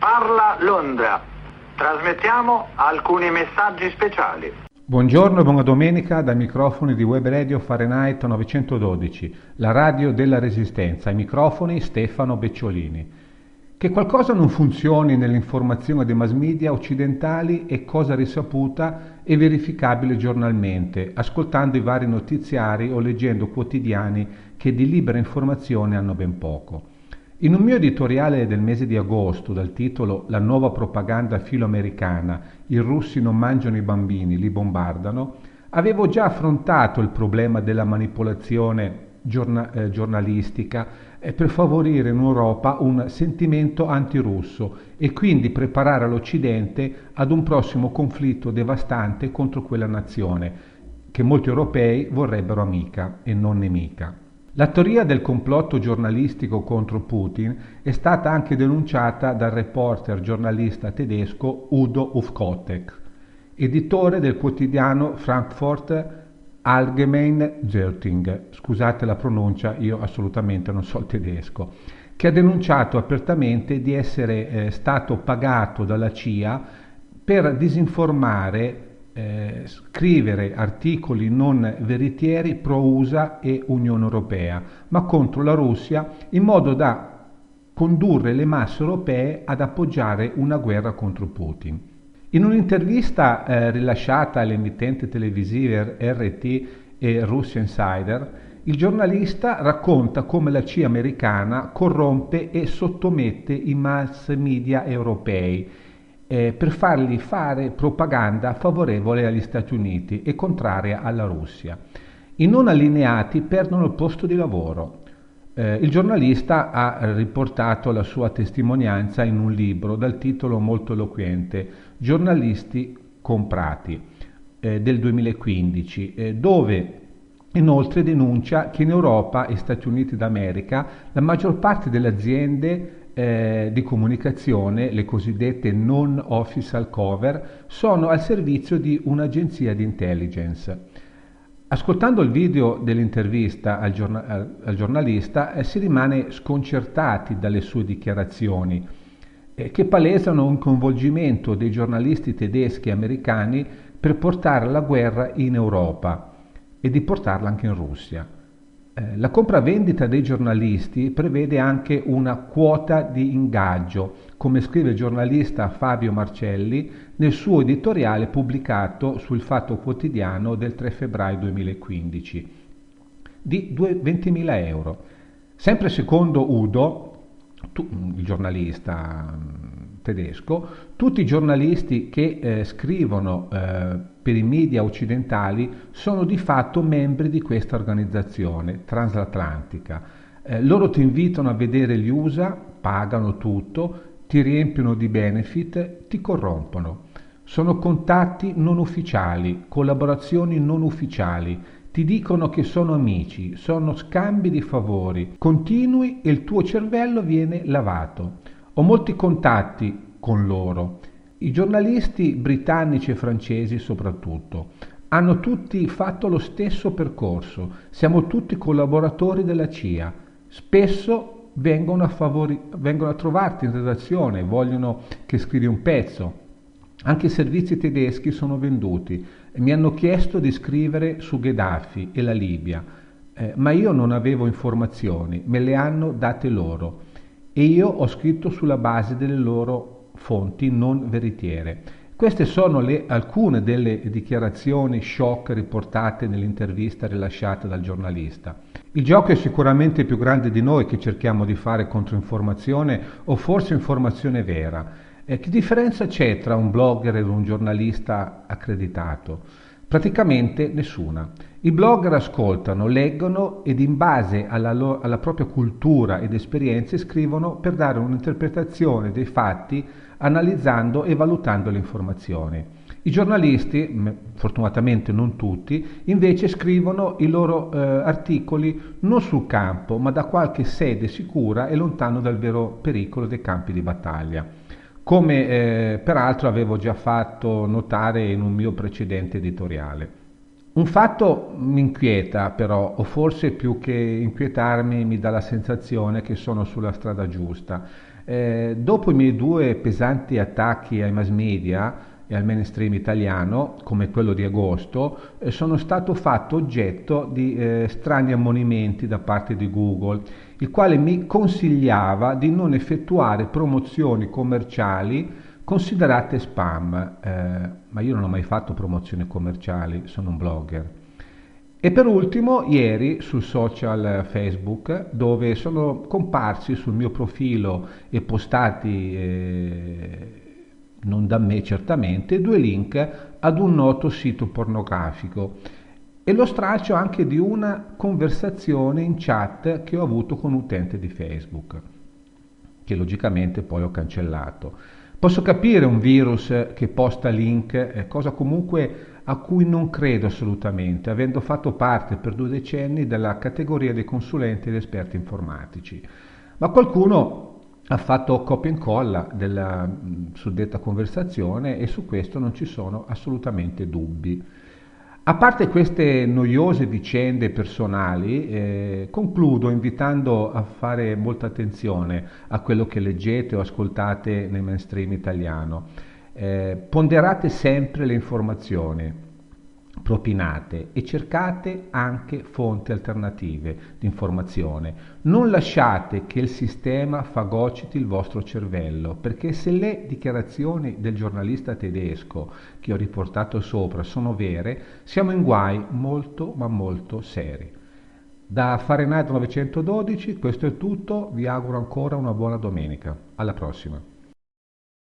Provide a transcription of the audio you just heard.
Parla Londra. Trasmettiamo alcuni messaggi speciali. Buongiorno e buona domenica dai microfoni di Web Radio Fahrenheit 912, la radio della resistenza. Ai microfoni Stefano Becciolini. Che qualcosa non funzioni nell'informazione dei mass media occidentali è cosa risaputa e verificabile giornalmente, ascoltando i vari notiziari o leggendo quotidiani che di libera informazione hanno ben poco. In un mio editoriale del mese di agosto dal titolo La nuova propaganda filoamericana, i russi non mangiano i bambini, li bombardano, avevo già affrontato il problema della manipolazione giorna- eh, giornalistica eh, per favorire in Europa un sentimento antirusso e quindi preparare l'Occidente ad un prossimo conflitto devastante contro quella nazione, che molti europei vorrebbero amica e non nemica. La teoria del complotto giornalistico contro Putin è stata anche denunciata dal reporter giornalista tedesco Udo Ufkotek, editore del quotidiano Frankfurt Allgemeine Zeitung, scusate la pronuncia, io assolutamente non so il tedesco, che ha denunciato apertamente di essere eh, stato pagato dalla CIA per disinformare eh, scrivere articoli non veritieri pro USA e Unione Europea, ma contro la Russia in modo da condurre le masse europee ad appoggiare una guerra contro Putin. In un'intervista eh, rilasciata alle emittenti televisive RT e Russia Insider, il giornalista racconta come la CIA americana corrompe e sottomette i mass media europei eh, per fargli fare propaganda favorevole agli Stati Uniti e contraria alla Russia. I non allineati perdono il posto di lavoro. Eh, il giornalista ha riportato la sua testimonianza in un libro dal titolo molto eloquente, Giornalisti comprati, eh, del 2015, eh, dove inoltre denuncia che in Europa e Stati Uniti d'America la maggior parte delle aziende eh, di comunicazione, le cosiddette non official cover, sono al servizio di un'agenzia di intelligence. Ascoltando il video dell'intervista al, giorna- al giornalista eh, si rimane sconcertati dalle sue dichiarazioni eh, che palesano un coinvolgimento dei giornalisti tedeschi e americani per portare la guerra in Europa e di portarla anche in Russia. Eh, la compravendita dei giornalisti prevede anche una quota di ingaggio, come scrive il giornalista Fabio Marcelli nel suo editoriale pubblicato sul Fatto Quotidiano del 3 febbraio 2015, di 20.000 euro. Sempre secondo Udo, il giornalista tedesco, tutti i giornalisti che eh, scrivono eh, per i media occidentali sono di fatto membri di questa organizzazione transatlantica. Eh, loro ti invitano a vedere gli USA, pagano tutto, ti riempiono di benefit, ti corrompono. Sono contatti non ufficiali, collaborazioni non ufficiali, ti dicono che sono amici, sono scambi di favori, continui e il tuo cervello viene lavato. Ho molti contatti con loro. I giornalisti britannici e francesi soprattutto hanno tutti fatto lo stesso percorso, siamo tutti collaboratori della CIA. Spesso vengono a, favori- vengono a trovarti in redazione, vogliono che scrivi un pezzo. Anche i servizi tedeschi sono venduti mi hanno chiesto di scrivere su Gheddafi e la Libia, eh, ma io non avevo informazioni, me le hanno date loro e io ho scritto sulla base delle loro fonti non veritiere. Queste sono le, alcune delle dichiarazioni shock riportate nell'intervista rilasciata dal giornalista. Il gioco è sicuramente più grande di noi che cerchiamo di fare controinformazione o forse informazione vera. Eh, che differenza c'è tra un blogger ed un giornalista accreditato? Praticamente nessuna. I blogger ascoltano, leggono ed in base alla, loro, alla propria cultura ed esperienze scrivono per dare un'interpretazione dei fatti analizzando e valutando le informazioni. I giornalisti, fortunatamente non tutti, invece scrivono i loro eh, articoli non sul campo, ma da qualche sede sicura e lontano dal vero pericolo dei campi di battaglia come eh, peraltro avevo già fatto notare in un mio precedente editoriale. Un fatto mi inquieta però, o forse più che inquietarmi mi dà la sensazione che sono sulla strada giusta. Eh, dopo i miei due pesanti attacchi ai mass media, e al mainstream italiano, come quello di agosto, eh, sono stato fatto oggetto di eh, strani ammonimenti da parte di Google, il quale mi consigliava di non effettuare promozioni commerciali considerate spam, eh, ma io non ho mai fatto promozioni commerciali, sono un blogger. E per ultimo, ieri sul social Facebook, dove sono comparsi sul mio profilo e postati eh, non da me certamente, due link ad un noto sito pornografico e lo straccio anche di una conversazione in chat che ho avuto con un utente di Facebook, che logicamente poi ho cancellato. Posso capire un virus che posta link, cosa comunque a cui non credo assolutamente, avendo fatto parte per due decenni della categoria dei consulenti ed esperti informatici. Ma qualcuno ha fatto copia e incolla della suddetta conversazione e su questo non ci sono assolutamente dubbi. A parte queste noiose vicende personali, eh, concludo invitando a fare molta attenzione a quello che leggete o ascoltate nel mainstream italiano. Eh, ponderate sempre le informazioni propinate e cercate anche fonti alternative di informazione. Non lasciate che il sistema fagociti il vostro cervello, perché se le dichiarazioni del giornalista tedesco che ho riportato sopra sono vere, siamo in guai molto ma molto seri. Da Fahrenheit 912 questo è tutto, vi auguro ancora una buona domenica. Alla prossima.